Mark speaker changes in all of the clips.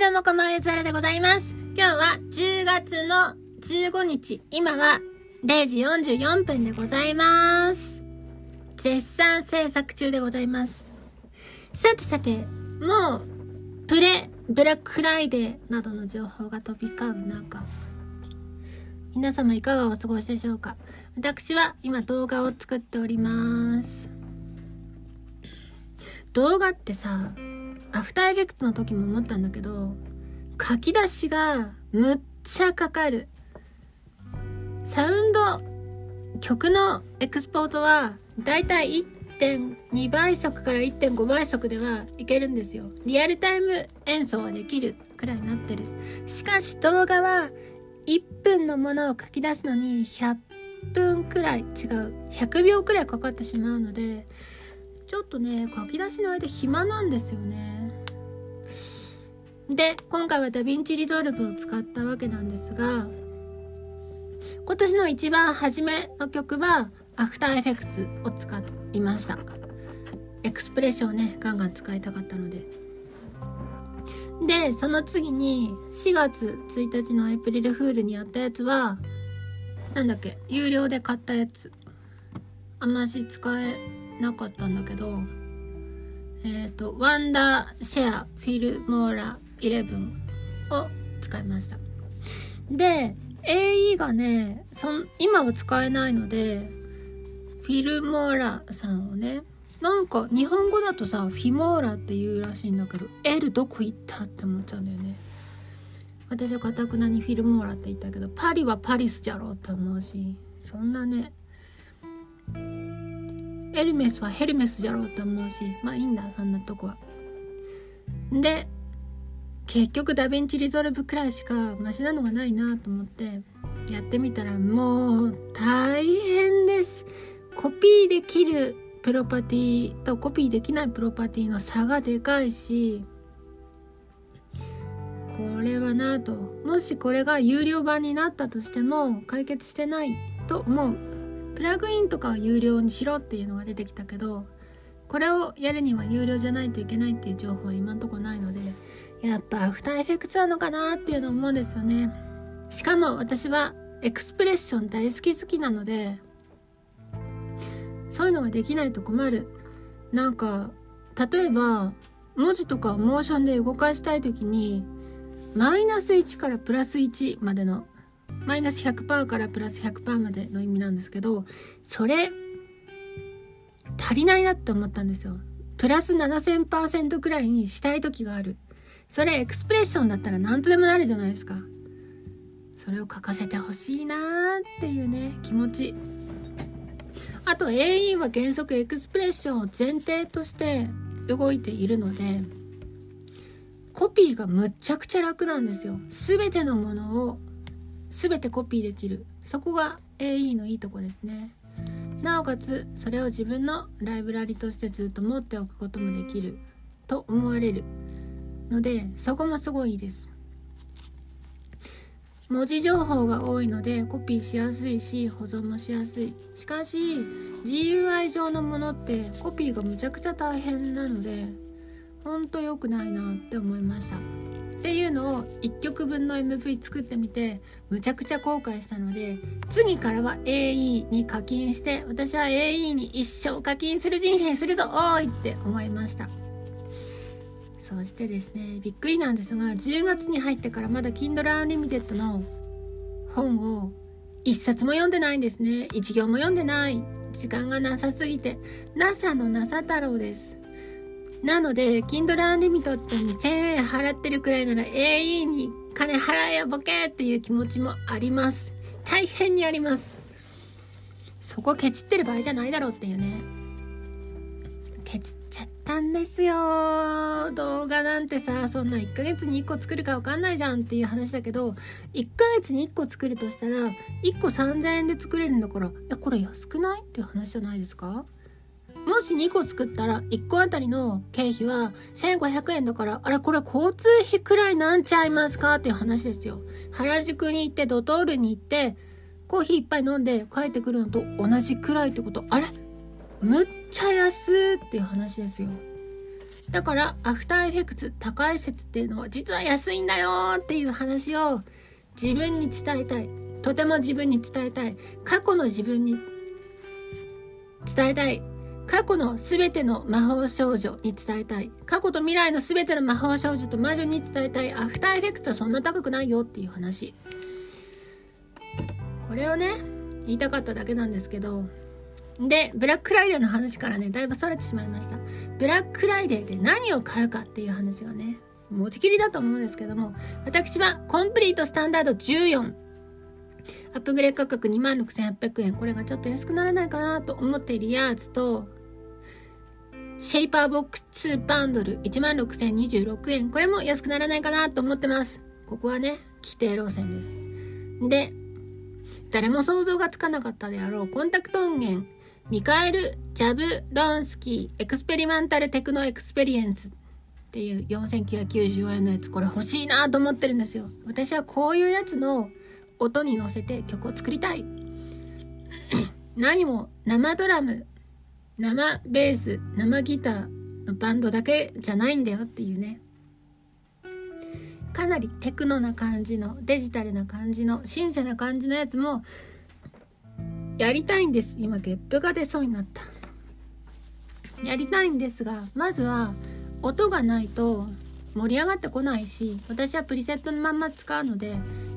Speaker 1: どうもこんばんは、ずらでございます。今日は10月の15日、今は0時44分でございます。絶賛制作中でございます。さてさて、もう、プレ、ブラックフライデーなどの情報が飛び交う中、皆様いかがお過ごしでしょうか私は今動画を作っております。動画ってさ、アフターエフェクツの時も思ったんだけど、書き出しがむっちゃかかる。サウンド、曲のエクスポートはだいたい1.2倍速から1.5倍速ではいけるんですよ。リアルタイム演奏はできるくらいになってる。しかし動画は1分のものを書き出すのに100分くらい違う。100秒くらいかかってしまうので、ちょっとね、書き出しの間暇なんですよね。で、今回は DaVinci Resolve を使ったわけなんですが、今年の一番初めの曲は、 After Effects を使いました。エクスプレッションをね、ガンガン使いたかったので。で、その次に、4月1日のエイプリルフールにやったやつは、なんだっけ、有料で買ったやつ。あんまし使えなかったんだけど、えっ、と、ワンダーシェアフィルモーラ11を使いました。で、AE がね、そん今は使えないので、フィルモーラさんをね、なんか日本語だとさ、フィモーラって言うらしいんだけど、L どこ行ったって思っちゃうんだよね。私はかたくなに Filmora って言ったけど、パリはパリスじゃろうって思うし、そんなね、エルメスはヘルメスじゃろうって思うし、まあいいんだ、そんなとこは。で、結局 DaVinci Resolve くらいしかマシなのがないなと思ってやってみたらもう大変です。コピーできるプロパティとコピーできないプロパティの差がでかいし、これはなと。もしこれが有料版になったとしても解決してないと思う。プラグインとかは有料にしろっていうのが出てきたけど、これをやるには有料じゃないといけないっていう情報は今んとこないので、やっぱアフターエフェクツなのかなっていうの思うんですよね。しかも私はエクスプレッション大好き好きなので、そういうのができないと困る。なんか、例えば、文字とかをモーションで動かしたいときに、マイナス1からプラス1までの、マイナス100%からプラス100%までの意味なんですけど、それ、足りないなって思ったんですよ。プラス7000%くらいにしたい時がある。それエクスプレッションだったら何とでもなるじゃないですか。それを書かせてほしいなーっていうね、気持ち。あと AE は原則エクスプレッションを前提として動いているので、コピーがむっちゃくちゃ楽なんですよ。すべてのものをすべてコピーできる。そこが AE のいいとこですね。なおかつ、それを自分のライブラリとしてずっと持っておくこともできると思われる。のでそこもすごいです。文字情報が多いのでコピーしやすいし保存もしやすい。しかし GUI 上のものってコピーがむちゃくちゃ大変なのでほんと良くないなって思いました。っていうのを1曲分の MV 作ってみてむちゃくちゃ後悔したので次からは AE に課金して私は AE に一生課金する人生するぞおーいって思いました。そしてですね、びっくりなんですが、10月に入ってからまだ Kindle Unlimited の本を一冊も読んでないんですね。一行も読んでない。時間がなさすぎて。NASA の NASA 太郎です。なので、Kindle Unlimited に1000円払ってるくらいなら AE に金払えよボケっていう気持ちもあります。大変にあります。そこケチってる場合じゃないだろうっていうね。ケチっちゃったんですよ。動画なんてさ、そんな1ヶ月に1個作るかわかんないじゃんっていう話だけど、1ヶ月に1個作るとしたら、1個3000円で作れるんだから、いや、これ安くないっていう話じゃないですか？もし2個作ったら、1個あたりの経費は1500円だから、あれこれ交通費くらいなんちゃいますかっていう話ですよ。原宿に行って、ドトールに行って、コーヒーいっぱい飲んで帰ってくるのと同じくらいってこと。あれ？むっちゃ安っていう話ですよ。だから、アフターエフェクツ高い説っていうのは実は安いんだよっていう話を自分に伝えたい。とても自分に伝えたい。過去の自分に伝えたい。過去の全ての魔法少女に伝えたい。過去と未来の全ての魔法少女と魔女に伝えたい。アフターエフェクツはそんな高くないよっていう話。これをね、言いたかっただけなんですけど、で、ブラックフライデーの話からね、だいぶ逸れてしまいました。ブラックフライデーで何を買うかっていう話がね、持ちきりだと思うんですけども、私は Komplete Standard 14、アップグレード価格26,800円。これがちょっと安くならないかなと思っているやつと、 ShaperBox 2 Bundle 16,026円。これも安くならないかなと思ってます。ここはね、規定路線です。で、誰も想像がつかなかったであろう Kontakt 音源ミカエル・ジャブロンスキー Experimental Techno Experience っていう4994円のやつ、これ欲しいなと思ってるんですよ。私はこういうやつの音に乗せて曲を作りたい。何も生ドラム、生ベース、生ギターのバンドだけじゃないんだよっていうね。かなりテクノな感じのデジタルな感じのシンセな感じのやつもやりたいんです。今ゲップが出そうになった。やりたいんですがまずは音がないと盛り上がってこないし私はプリセットのまんま使うので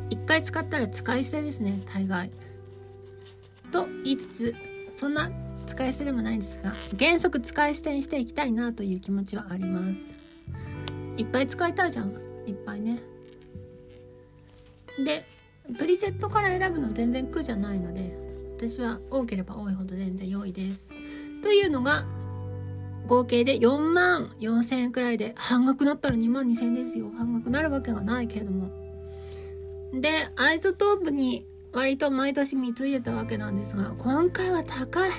Speaker 1: 1回使ったら使い捨てですね大概。と言いつつそんな使い捨てでもないんですが原則使い捨てにしていきたいなという気持ちはあります。いっぱい使いたいじゃん。いっぱいね。でプリセットから選ぶの全然苦じゃないので私は多ければ多いほど全然良いです。というのが合計で4万4000円くらいで半額だったら2万2000円ですよ。半額なるわけがないけれども。で、 iZotope に割と毎年貢いでたわけなんですが、今回は高い。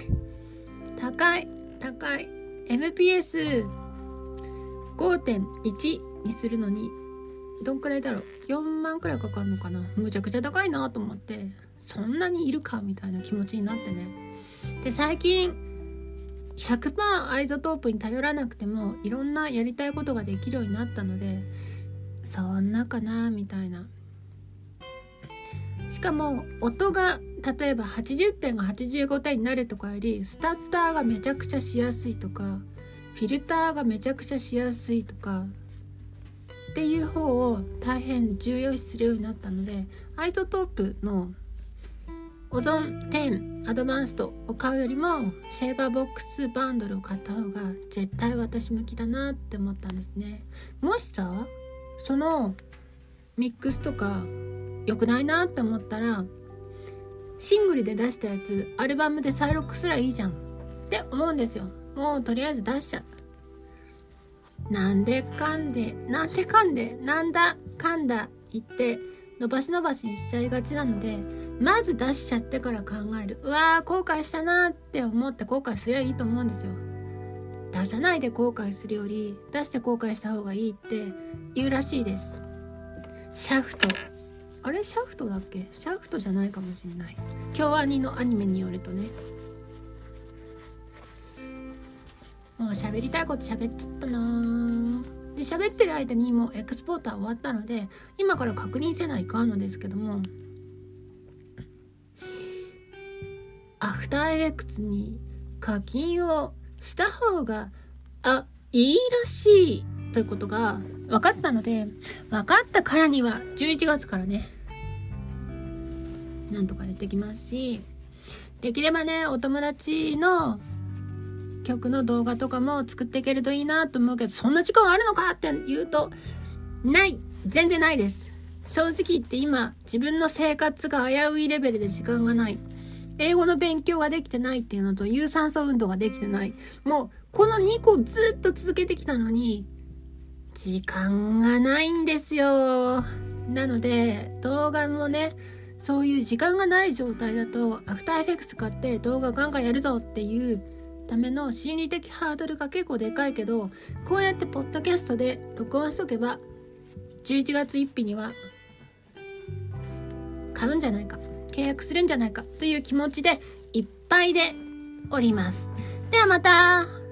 Speaker 1: 高い。高い。MPS5.1 にするのに、どんくらいだろう ?4 万くらいかかるのかな？むちゃくちゃ高いなと思って。そんなにいるかみたいな気持ちになってね。で最近100% iZotope に頼らなくてもいろんなやりたいことができるようになったのでそんなかなみたいな。しかも音が例えば80点が85点になるとかよりスタッターがめちゃくちゃしやすいとかフィルターがめちゃくちゃしやすいとかっていう方を大変重要視するようになったので iZotope の Ozone 10 Advanced を買うよりも ShaperBox Bundle を買った方が絶対私向きだなって思ったんですね。もしさそのミックスとか良くないなって思ったらシングルで出したやつアルバムで再録すらいいじゃんって思うんですよ。もうとりあえず出しちゃう。なんでかんでなんでかんでなんだかんだ言って伸ばし伸ばししちゃいがちなのでまず出しちゃってから考える。うわー後悔したなって思って後悔すりゃいいと思うんですよ。出さないで後悔するより出して後悔した方がいいって言うらしいです。シャフト。あれ？シャフトだっけ？シャフトじゃないかもしれない。京アニのアニメによるとね。もう喋りたいこと喋っちゃったなで喋ってる間にもうエクスポーター終わったので今から確認せないかんのですけども。アフターエフェクツに課金をした方が、あ、いいらしいということが分かったので、分かったからには11月からね、なんとかやってきますし、できればね、お友達の曲の動画とかも作っていけるといいなと思うけど、そんな時間あるのかって言うと、ない全然ないです正直言って今、自分の生活が危ういレベルで時間がない。英語の勉強ができてないっていうのと有酸素運動ができてない。もうこの2個ずっと続けてきたのに時間がないんですよ。なので動画もねそういう時間がない状態だとアフターエフェクス買って動画ガンガンやるぞっていうための心理的ハードルが結構でかいけどこうやってポッドキャストで録音しとけば11月1日には買うんじゃないか契約するんじゃないかという気持ちでいっぱいでおります。ではまた